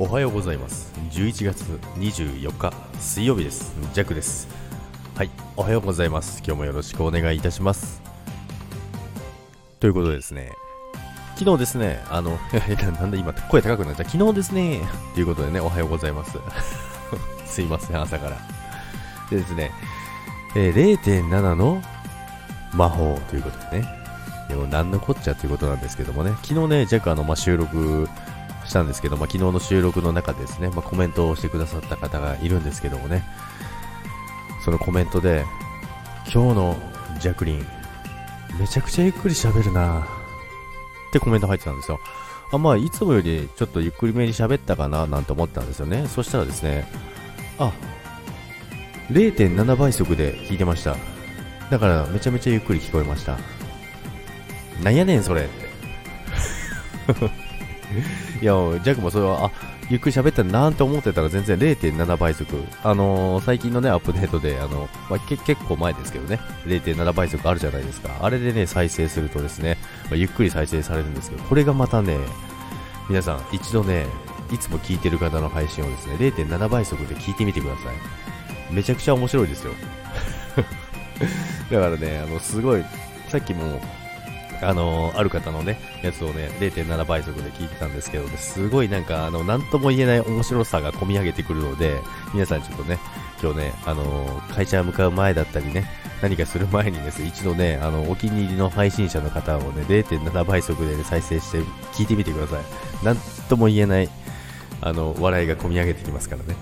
おはようございます。11月24日水曜日です。ジャックです。はいおはようございます。今日もよろしくお願いいたします。ということでですね昨日ですねあの なんで今声高くなった昨日ですねということでねおはようございます。すいません朝から。でですね、えー、0.7の魔法ということでね。でも何のこっちゃということなんですけどもね。昨日ねジャックあの、まあ、収録したんですけど、まあ、昨日の収録の中でですね、まあ、コメントをしてくださった方がいるんですけどもね、そのコメントで、今日のジャクリン、めちゃくちゃゆっくり喋るなってコメント入ってたんですよ。あまあ、いつもよりちょっとゆっくりめに喋ったかななんて思ったんですよね。そしたらですね、あ、0.7倍速で聞いてました。だからめちゃめちゃゆっくり聞こえました。なんやねんそれって。いや、ジャックもそれは、あ、ゆっくり喋ったなーって思ってたら全然0.7倍速。あのー、最近のね、アップデートで、あの、まあ、結構前ですけどね、0.7倍速あるじゃないですか。あれでね、再生するとですね、まあ、ゆっくり再生されるんですけど、これがまたね、皆さん、一度ね、いつも聞いてる方の配信をですね、0.7倍速で聞いてみてください。めちゃくちゃ面白いですよ。だからね、あの、すごい、さっきもあの、ある方のね、やつをね、0.7倍速で聞いてたんですけど、すごいなんか、あの、なんとも言えない面白さが込み上げてくるので、皆さんちょっとね、今日ね、あの、会社向かう前だったりね、何かする前にですね、一度ね、あの、お気に入りの配信者の方をね、0.7倍速で、ね、再生して聞いてみてください。なんとも言えない、あの、笑いが込み上げてきますからね。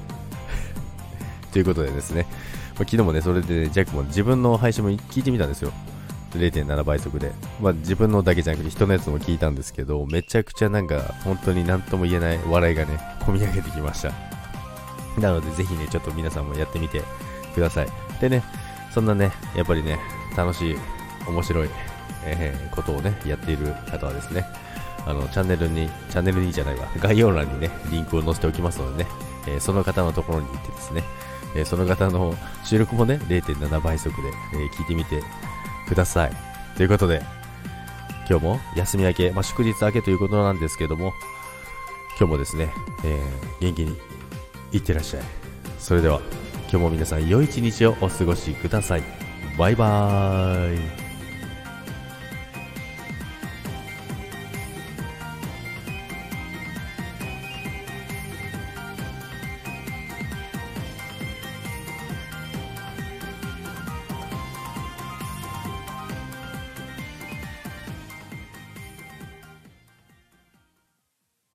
ということでですね、まあ、昨日もね、それで、ね、ジャックも自分の配信も聞いてみたんですよ。0.7倍速で、まあ、自分のだけじゃなくて人のやつも聞いたんですけど、めちゃくちゃなんか本当に何とも言えない笑いがね、込み上げてきました。なのでぜひね、ちょっと皆さんもやってみてください。でね、そんなね、やっぱりね、楽しい、面白い、えー、ことをね、やっている方はですね、あの、チャンネルに、チャンネルにじゃないわ、概要欄にね、リンクを載せておきますのでね、えー、その方のところに行ってですね、え、その方の収録もね、0.7倍速で、え聞いてみてください。ということで、今日も休み明け、まあ、祝日明けということなんですけども、今日もですね、えー、元気にいってらっしゃい。それでは、今日も皆さん良い一日をお過ごしください。バイバーイ。